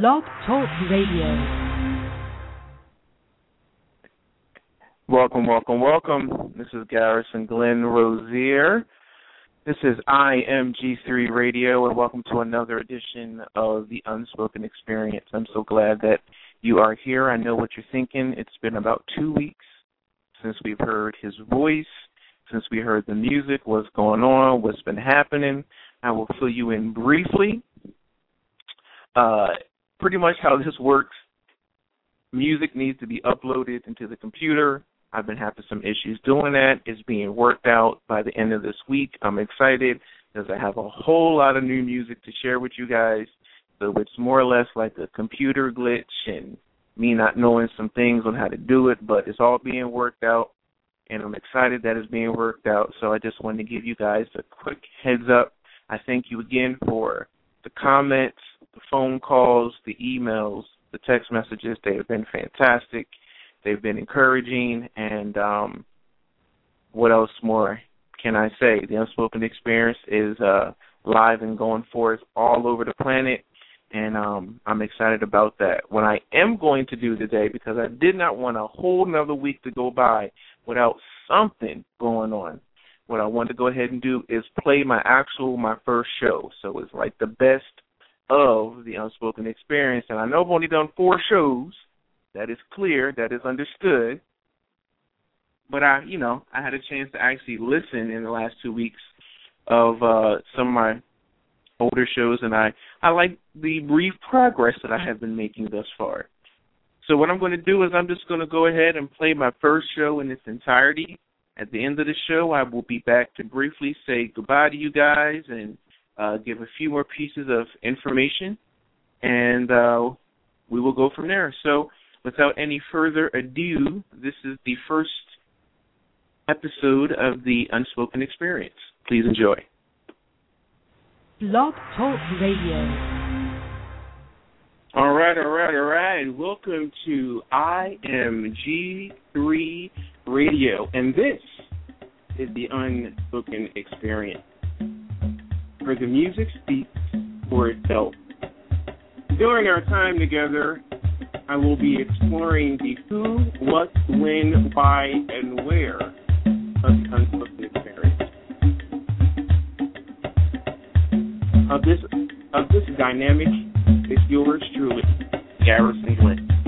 Blog Talk Radio. Welcome, welcome, welcome. This is Garrison Glenn Rozier. This is IMG3 Radio, and welcome to another edition of the Unspoken Experience. I'm so glad that you are here. I know what you're thinking. It's been about two weeks since we've heard his voice, since we heard the music, what's going on, what's been happening. I will fill you in briefly. Uh, pretty much how this works music needs to be uploaded into the computer. I've been having some issues doing that. It's being worked out by the end of this week. I'm excited because I have a whole lot of new music to share with you guys. So it's more or less like a computer glitch and me not knowing some things on how to do it, but it's all being worked out and I'm excited that it's being worked out. So I just wanted to give you guys a quick heads up. I thank you again for the comments, the phone calls, the emails, the text messages. They have been fantastic. They've been encouraging, and um, what else more can I say? The Unspoken Experience is uh, live and going forth all over the planet, and um, I'm excited about that. What I am going to do today, because I did not want a whole another week to go by without something going on. What I want to go ahead and do is play my actual my first show. So it's like the best of the unspoken experience. And I know I've only done four shows. That is clear. That is understood. But I, you know, I had a chance to actually listen in the last two weeks of uh some of my older shows, and I I like the brief progress that I have been making thus far. So what I'm going to do is I'm just going to go ahead and play my first show in its entirety. At the end of the show, I will be back to briefly say goodbye to you guys and uh, give a few more pieces of information, and uh, we will go from there. So, without any further ado, this is the first episode of the Unspoken Experience. Please enjoy. Blog Talk Radio. All right, all right, all right. Welcome to IMG3 Radio, and this is the Unspoken Experience where the music speaks for itself. During our time together, I will be exploring the who, what, when, why, and where of the experience. Of this of this dynamic is yours truly, Garrison Glenn.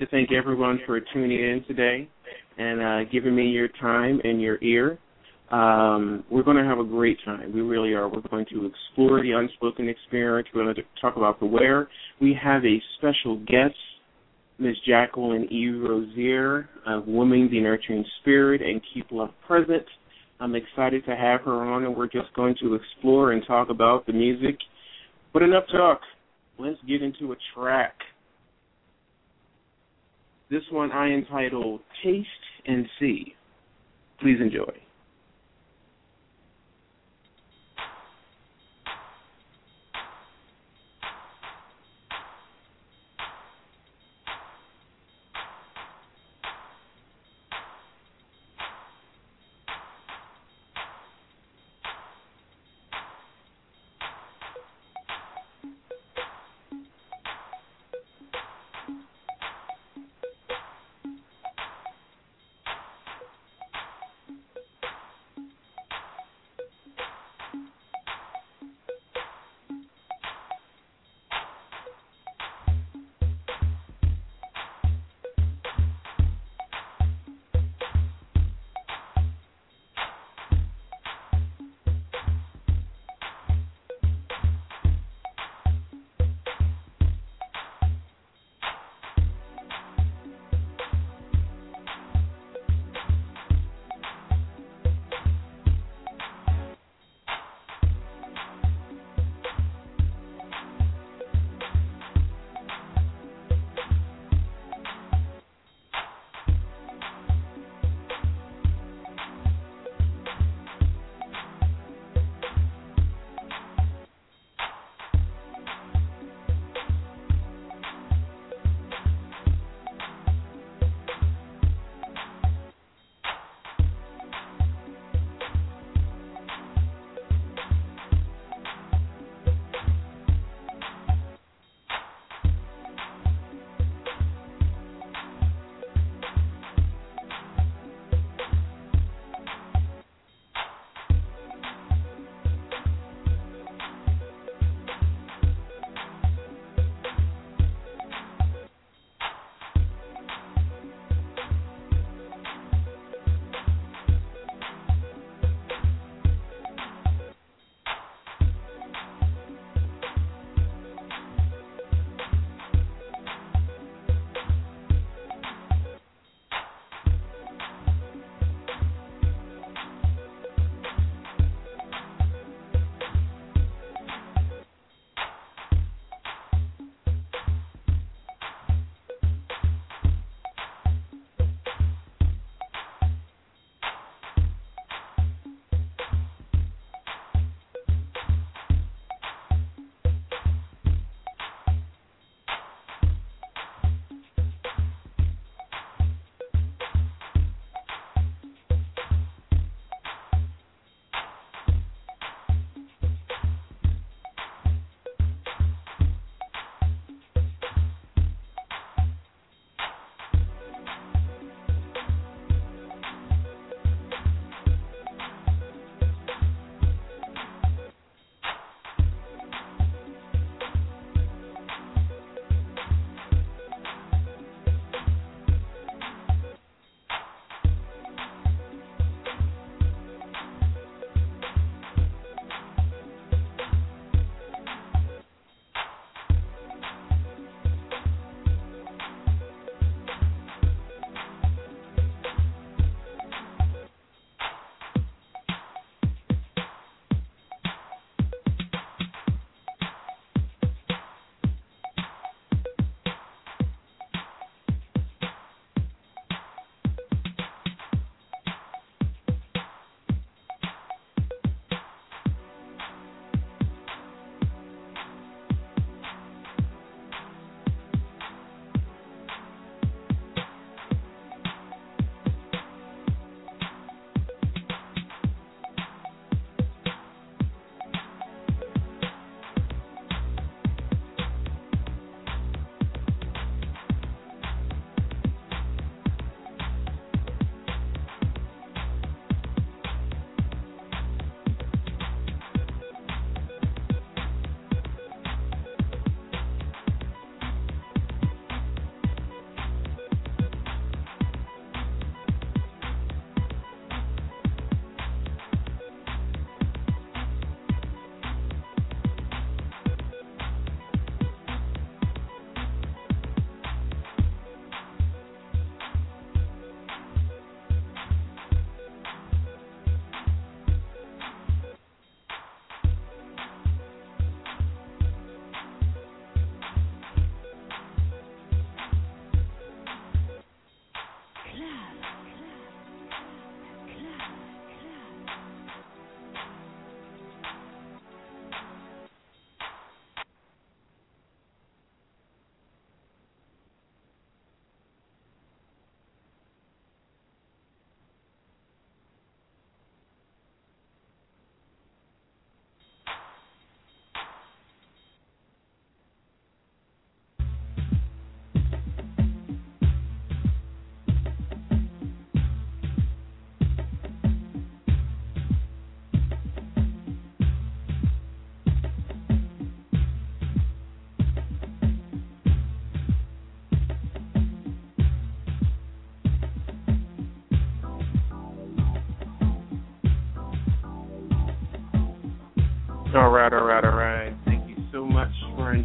To thank everyone for tuning in today and uh, giving me your time and your ear. Um, we're going to have a great time. We really are. We're going to explore the unspoken experience. We're going to talk about the where. We have a special guest, Ms. Jacqueline E. Rozier of Women the Nurturing Spirit and Keep Love Present. I'm excited to have her on, and we're just going to explore and talk about the music. But enough talk. Let's get into a track. This one I entitled Taste and See. Please enjoy.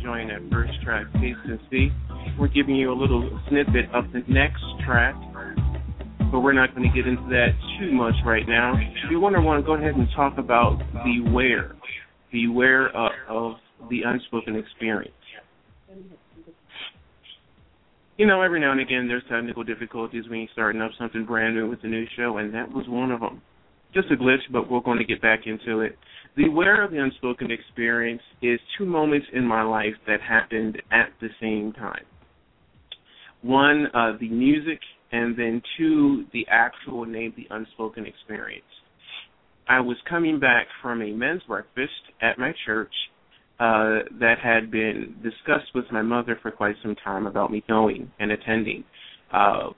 Enjoying that first track, Taste and See. We're giving you a little snippet of the next track, but we're not going to get into that too much right now. We want to want to go ahead and talk about beware, beware of, of the unspoken experience. You know, every now and again there's technical difficulties when you're starting up something brand new with a new show, and that was one of them. Just a glitch, but we're going to get back into it. The aware of the unspoken experience is two moments in my life that happened at the same time. One, uh, the music, and then two, the actual name, the unspoken experience. I was coming back from a men's breakfast at my church uh, that had been discussed with my mother for quite some time about me going and attending. Uh,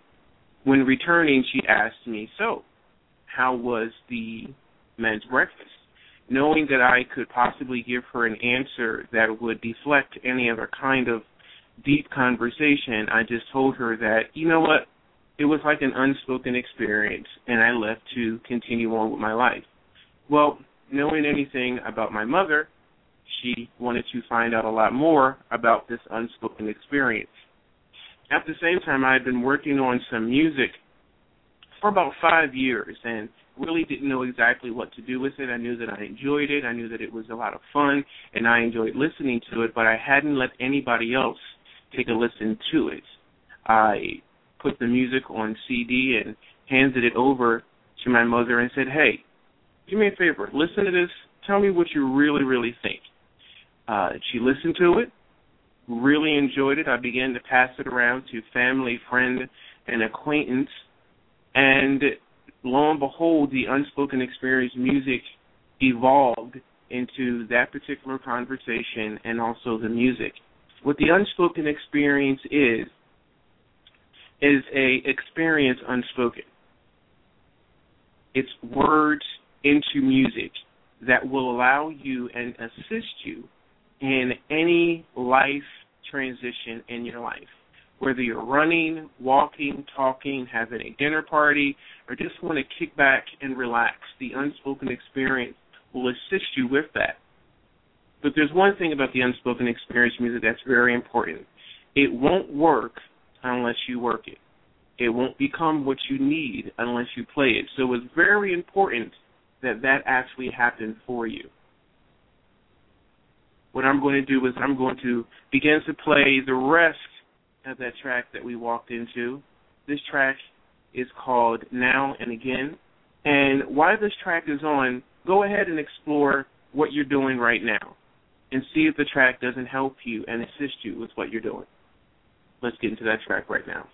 when returning, she asked me, "So, how was the men's breakfast?" knowing that I could possibly give her an answer that would deflect any other kind of deep conversation, I just told her that, you know what, it was like an unspoken experience, and I left to continue on with my life. Well, knowing anything about my mother, she wanted to find out a lot more about this unspoken experience. At the same time, I had been working on some music for about five years, and really didn't know exactly what to do with it. I knew that I enjoyed it. I knew that it was a lot of fun, and I enjoyed listening to it, but I hadn't let anybody else take a listen to it. I put the music on CD and handed it over to my mother and said, "Hey, do me a favor. Listen to this. Tell me what you really, really think." Uh, she listened to it, really enjoyed it. I began to pass it around to family, friend, and acquaintance, and lo and behold, the unspoken experience music evolved into that particular conversation and also the music. What the unspoken experience is is a experience unspoken. It's words into music that will allow you and assist you in any life transition in your life whether you're running, walking, talking, having a dinner party, or just want to kick back and relax, the unspoken experience will assist you with that. But there's one thing about the unspoken experience music that's very important. It won't work unless you work it. It won't become what you need unless you play it. So it's very important that that actually happen for you. What I'm going to do is I'm going to begin to play the rest of that track that we walked into. This track is called Now and Again. And while this track is on, go ahead and explore what you're doing right now and see if the track doesn't help you and assist you with what you're doing. Let's get into that track right now.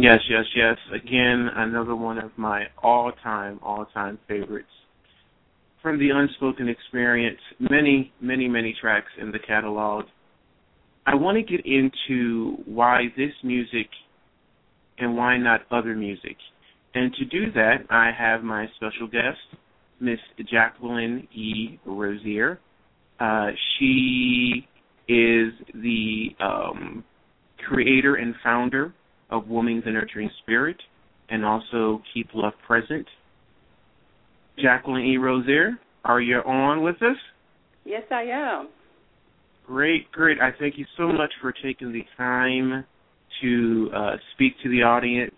Yes, yes, yes. Again, another one of my all-time, all-time favorites from the Unspoken Experience. Many, many, many tracks in the catalog. I want to get into why this music and why not other music. And to do that, I have my special guest, Miss Jacqueline E. Rozier. Uh, she is the um, creator and founder of Woman's Nurturing Spirit and also Keep Love Present. Jacqueline E. Rozier, are you on with us? Yes, I am. Great, great. I thank you so much for taking the time to uh, speak to the audience.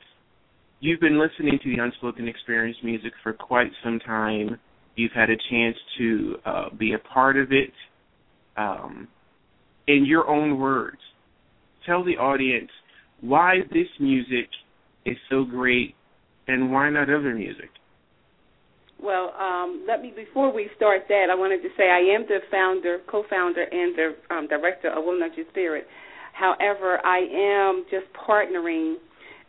You've been listening to the Unspoken Experience music for quite some time. You've had a chance to uh, be a part of it. Um, in your own words, tell the audience why this music is so great and why not other music. Well, um, let me before we start that, I wanted to say I am the founder, co-founder, and the um, director of Woman Nurture Spirit. However, I am just partnering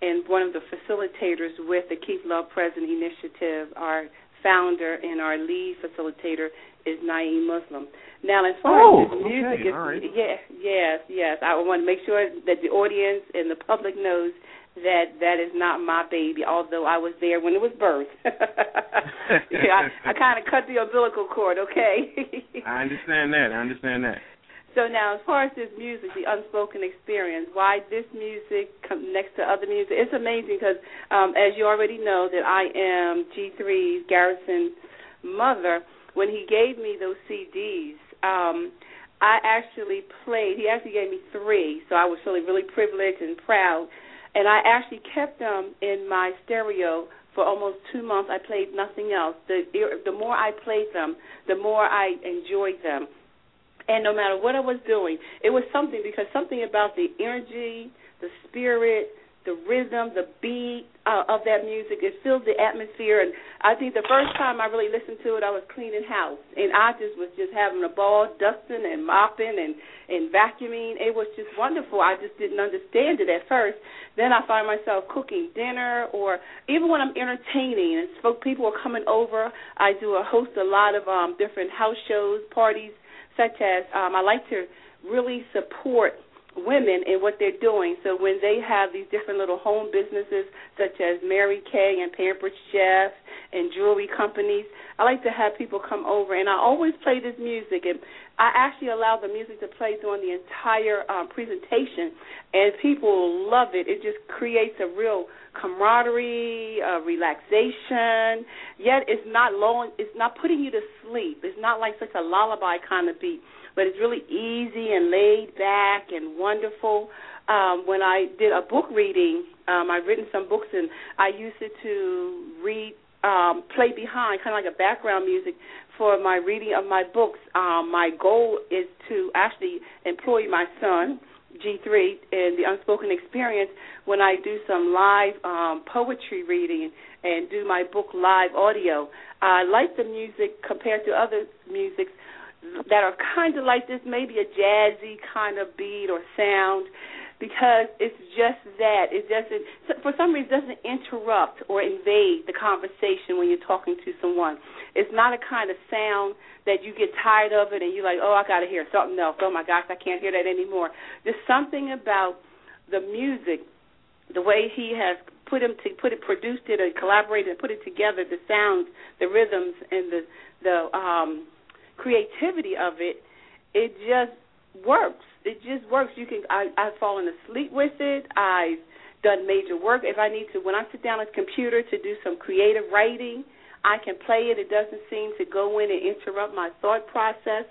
and one of the facilitators with the Keep Love Present initiative. Our founder and our lead facilitator is Naeem Muslim. Now, as far oh, as this music okay, is, right. yeah, yes, yes, I want to make sure that the audience and the public knows that that is not my baby, although I was there when it was birthed. yeah, I, I kind of cut the umbilical cord, okay? I understand that. I understand that. So now, as far as this music, the unspoken experience, why this music next to other music? It's amazing because, um, as you already know, that I am G3's Garrison's mother. When he gave me those CDs, um, I actually played. He actually gave me three, so I was feeling really privileged and proud. And I actually kept them in my stereo for almost two months. I played nothing else. The the more I played them, the more I enjoyed them. And no matter what I was doing, it was something because something about the energy, the spirit, the rhythm, the beat uh, of that music. It filled the atmosphere, and I think the first time I really listened to it, I was cleaning house, and I just was just having a ball, dusting and mopping and and vacuuming. It was just wonderful. I just didn't understand it at first. Then I find myself cooking dinner, or even when I'm entertaining and spoke, people are coming over. I do a host a lot of um different house shows, parties, such as um I like to really support women and what they're doing. So when they have these different little home businesses such as Mary Kay and Pampered Chef and jewelry companies, I like to have people come over and I always play this music and I actually allow the music to play during the entire um, presentation and people love it. It just creates a real camaraderie, uh, relaxation. Yet it's not long. It's not putting you to sleep. It's not like such a lullaby kind of beat but it's really easy and laid back and wonderful. Um, when I did a book reading, um, I've written some books and I used it to read, um, play behind, kind of like a background music for my reading of my books. Um, my goal is to actually employ my son. G3 in the Unspoken Experience when I do some live um, poetry reading and do my book live audio. I like the music compared to other musics that are kind of like this, maybe a jazzy kind of beat or sound, because it's just that. It doesn't, for some reason, doesn't interrupt or invade the conversation when you're talking to someone. It's not a kind of sound that you get tired of it and you're like, oh, I got to hear something else. Oh my gosh, I can't hear that anymore. There's something about the music, the way he has put him to put it, produced it, and collaborated and put it together, the sounds, the rhythms, and the the um creativity of it, it just works. It just works. You can I I've fallen asleep with it. I've done major work. If I need to when I sit down at the computer to do some creative writing, I can play it. It doesn't seem to go in and interrupt my thought process.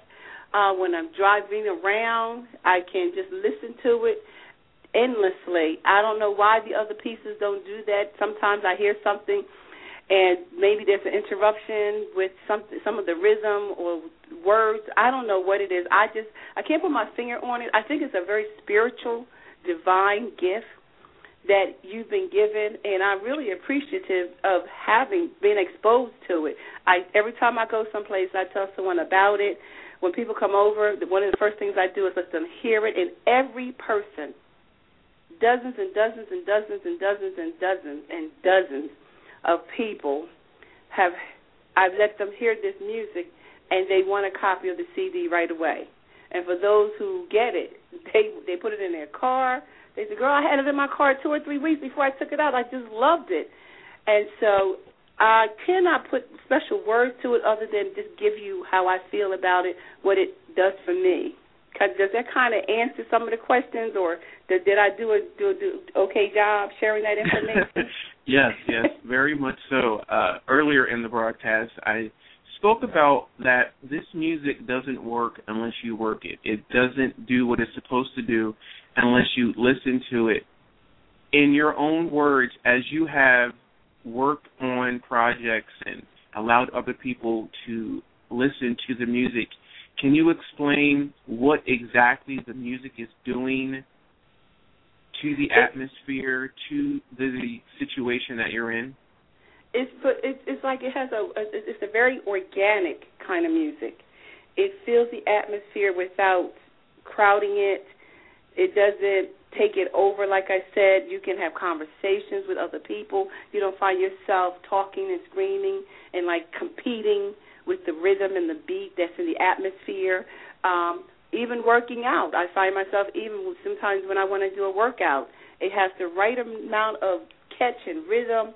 Uh, when I'm driving around, I can just listen to it endlessly. I don't know why the other pieces don't do that. Sometimes I hear something and maybe there's an interruption with some some of the rhythm or words. I don't know what it is. I just I can't put my finger on it. I think it's a very spiritual, divine gift that you've been given, and I'm really appreciative of having been exposed to it. I every time I go someplace, I tell someone about it. When people come over, one of the first things I do is let them hear it, and every person dozens and dozens and dozens and dozens and dozens and dozens of people have I've let them hear this music and they want a copy of the CD right away. And for those who get it, they they put it in their car. They said, "Girl, I had it in my car two or three weeks before I took it out. I just loved it." And so I cannot put special words to it other than just give you how I feel about it, what it does for me. Does that kind of answer some of the questions, or did, did I do a do, do okay job sharing that information? yes, yes, very much so. Uh, earlier in the broadcast, I spoke about that this music doesn't work unless you work it. It doesn't do what it's supposed to do unless you listen to it. In your own words, as you have worked on projects and allowed other people to listen to the music, can you explain what exactly the music is doing to the atmosphere, to the situation that you're in? it's it's it's like it has a it's a very organic kind of music. It fills the atmosphere without crowding it. It doesn't take it over. Like I said, you can have conversations with other people. You don't find yourself talking and screaming and like competing with the rhythm and the beat that's in the atmosphere. Um, even working out, I find myself even sometimes when I want to do a workout, it has the right amount of catch and rhythm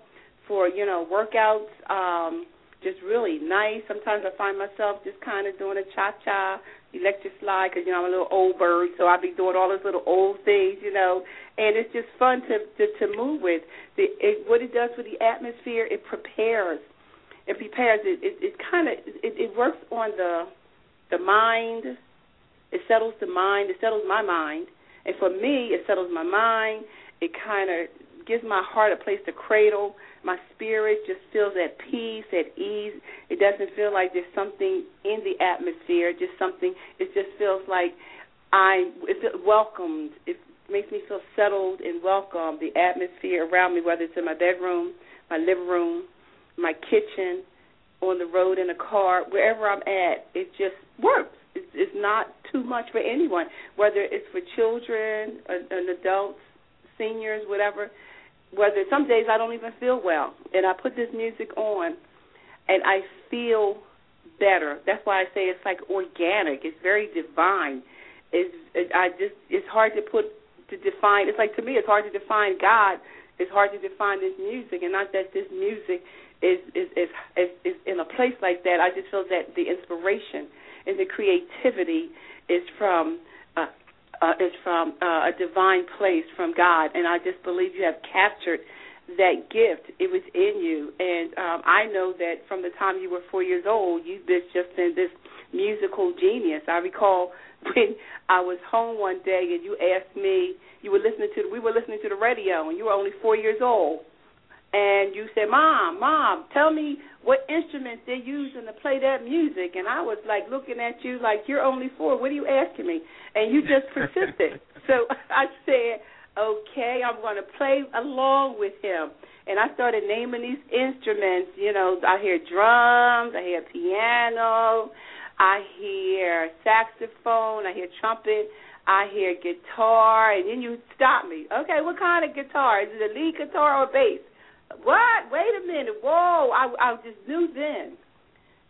for you know workouts. Um, just really nice. Sometimes I find myself just kind of doing a cha cha, electric slide because you know I'm a little old bird, so I be doing all those little old things, you know, and it's just fun to to, to move with. The it, what it does with the atmosphere, it prepares. It prepares. It it, it kind of it, it works on the the mind. It settles the mind. It settles my mind, and for me, it settles my mind. It kind of gives my heart a place to cradle my spirit just feels at peace, at ease. It doesn't feel like there's something in the atmosphere, just something. It just feels like I it's welcomed. It makes me feel settled and welcome. The atmosphere around me, whether it's in my bedroom, my living room, my kitchen, on the road in a car, wherever I'm at, it just works. It's, it's not too much for anyone, whether it's for children, an adults, seniors, whatever whether some days I don't even feel well, and I put this music on, and I feel better. That's why I say it's like organic. It's very divine. It's it, I just it's hard to put to define. It's like to me, it's hard to define God. It's hard to define this music, and not that this music is is is is, in a place like that. I just feel that the inspiration and the creativity is from uh, is from uh, a divine place from God, and I just believe you have captured that gift. It was in you, and um, I know that from the time you were four years old, you've been just been this musical genius. I recall when I was home one day and you asked me, you were listening to, we were listening to the radio, and you were only four years old, and you said, "Mom, mom, tell me what instruments they're using to play that music." And I was like looking at you like you're only four. What are you asking me? And you just persisted. so I said, "Okay, I'm going to play along with him." And I started naming these instruments. You know, I hear drums, I hear piano, I hear saxophone, I hear trumpet. I hear guitar, and then you stop me. Okay, what kind of guitar? Is it a lead guitar or bass? What? Wait a minute. Whoa. I, I just knew then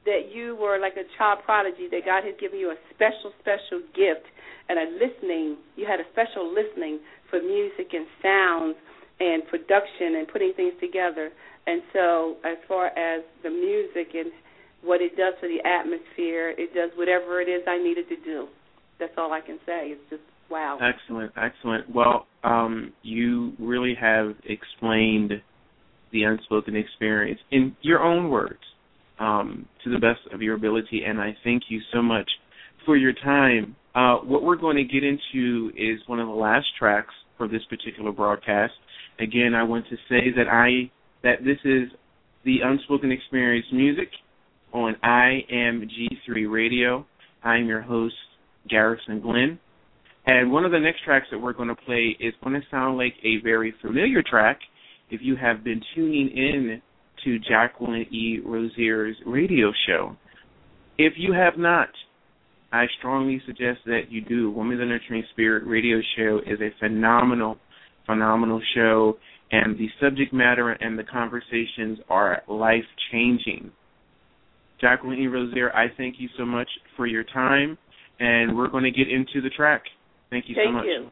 that you were like a child prodigy, that God had given you a special, special gift and a listening. You had a special listening for music and sounds and production and putting things together. And so, as far as the music and what it does for the atmosphere, it does whatever it is I needed to do. That's all I can say. It's just wow. Excellent, excellent. Well, um, you really have explained the unspoken experience in your own words um, to the best of your ability. And I thank you so much for your time. Uh, what we're going to get into is one of the last tracks for this particular broadcast. Again, I want to say that I that this is the Unspoken Experience music on IMG3 Radio. I am your host, Garrison Glenn. And one of the next tracks that we're going to play is going to sound like a very familiar track if you have been tuning in to Jacqueline E. Rozier's radio show. If you have not, I strongly suggest that you do. Women the Nurturing Spirit radio show is a phenomenal phenomenal show, and the subject matter and the conversations are life changing. Jacqueline E. Rozier, I thank you so much for your time, and we're going to get into the track. Thank you thank so much. You.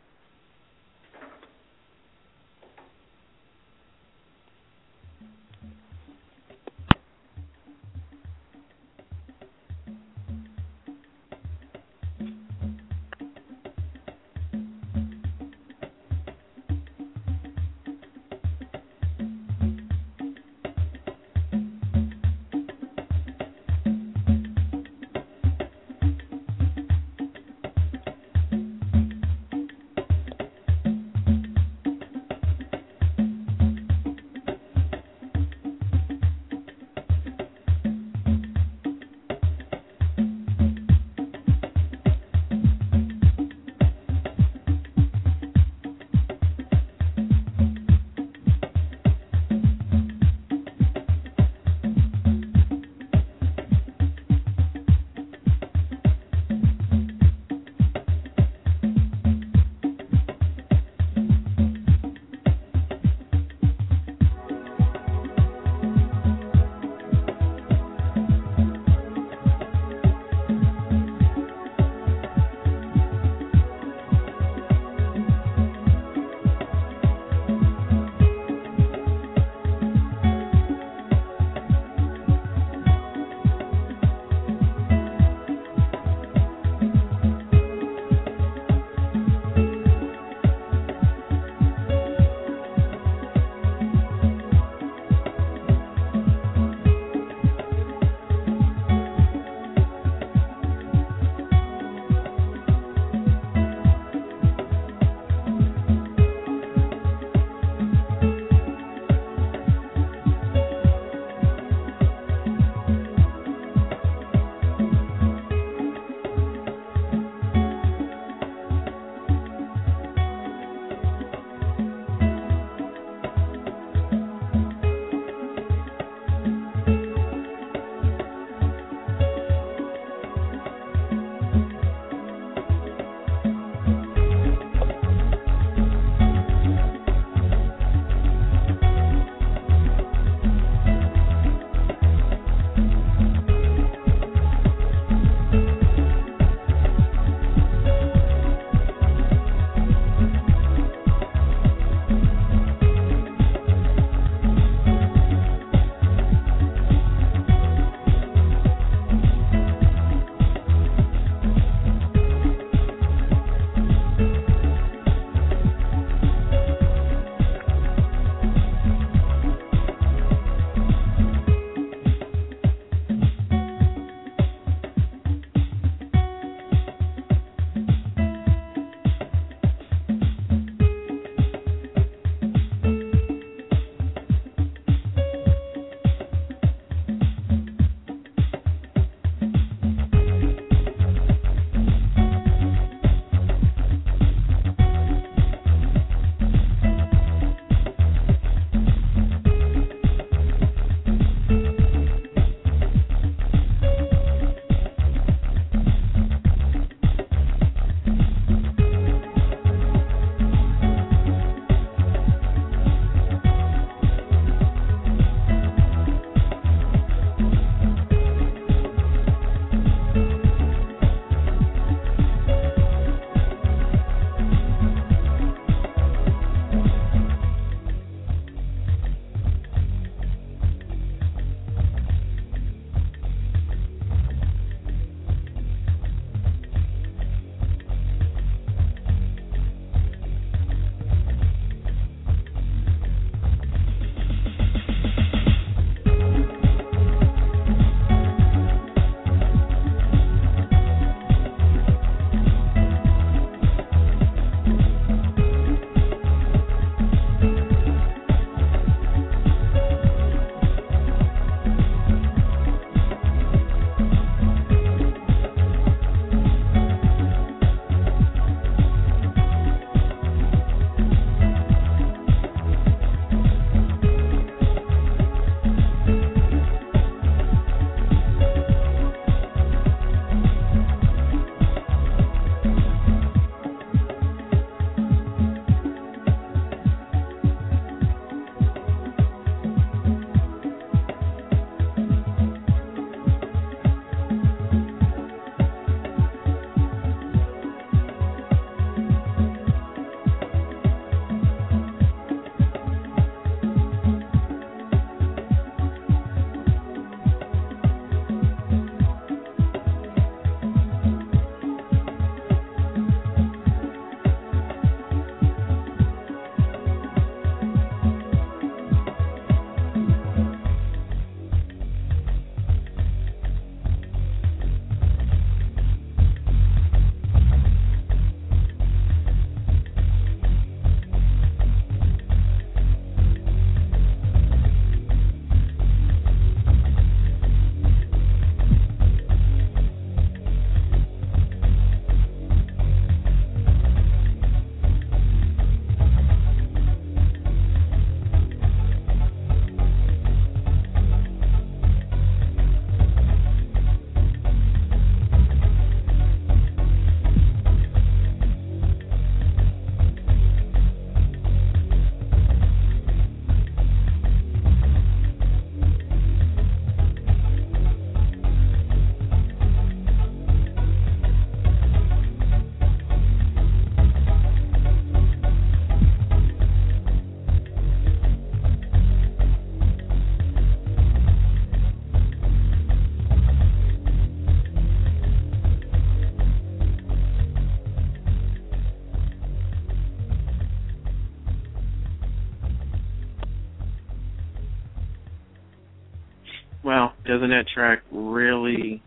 Doesn't that track really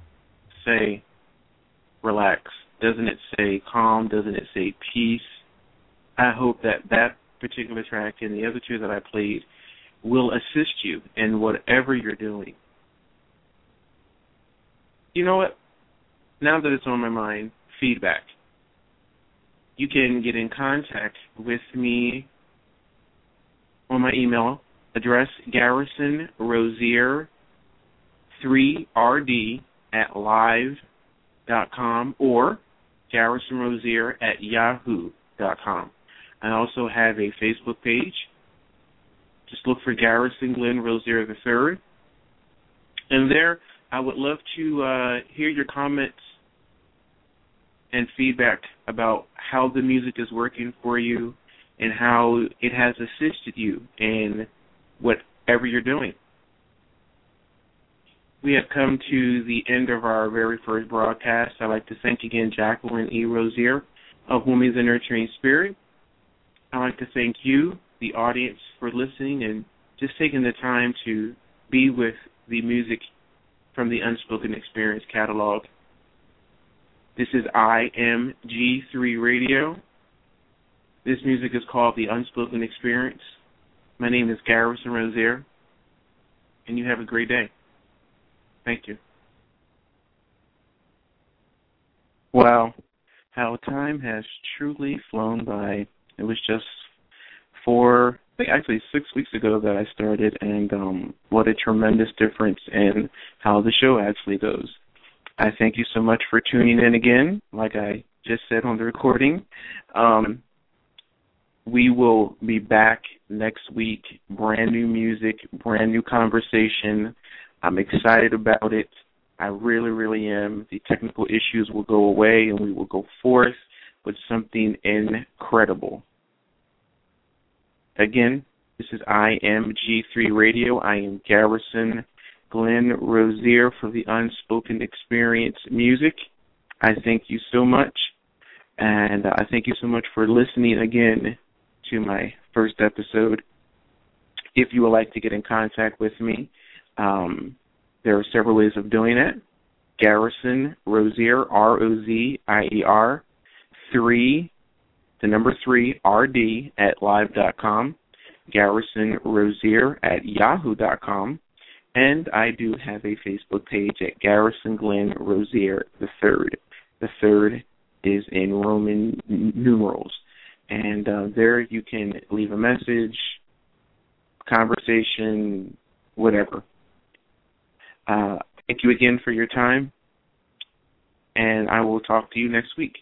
say relax? Doesn't it say calm? Doesn't it say peace? I hope that that particular track and the other two that I played will assist you in whatever you're doing. You know what? Now that it's on my mind, feedback. You can get in contact with me on my email address, Garrison Rozier 3rd at live.com or Garrison Rozier at yahoo.com. I also have a Facebook page. Just look for Garrison Glenn Rozier III. And there, I would love to uh, hear your comments and feedback about how the music is working for you and how it has assisted you in whatever you're doing. We have come to the end of our very first broadcast. I'd like to thank again Jacqueline E. Rozier of Women's and Nurturing Spirit. I'd like to thank you, the audience, for listening and just taking the time to be with the music from the Unspoken Experience catalog. This is IMG3 Radio. This music is called The Unspoken Experience. My name is Garrison Rozier, and you have a great day. Thank you. Wow, how time has truly flown by. It was just four, I think actually six weeks ago that I started, and um, what a tremendous difference in how the show actually goes. I thank you so much for tuning in again, like I just said on the recording. Um, we will be back next week. Brand new music, brand new conversation. I'm excited about it. I really, really am. The technical issues will go away and we will go forth with something incredible. Again, this is IMG3 Radio. I am Garrison Glenn Rozier for the Unspoken Experience Music. I thank you so much. And I thank you so much for listening again to my first episode. If you would like to get in contact with me, um, there are several ways of doing it. Garrison Rozier, R O Z I E R, 3, the number three, R D at live.com. Garrison Rozier at yahoo.com. And I do have a Facebook page at Garrison Glenn Rozier the third. The third is in Roman numerals and uh, there you can leave a message, conversation, whatever. Uh, thank you again for your time, and I will talk to you next week.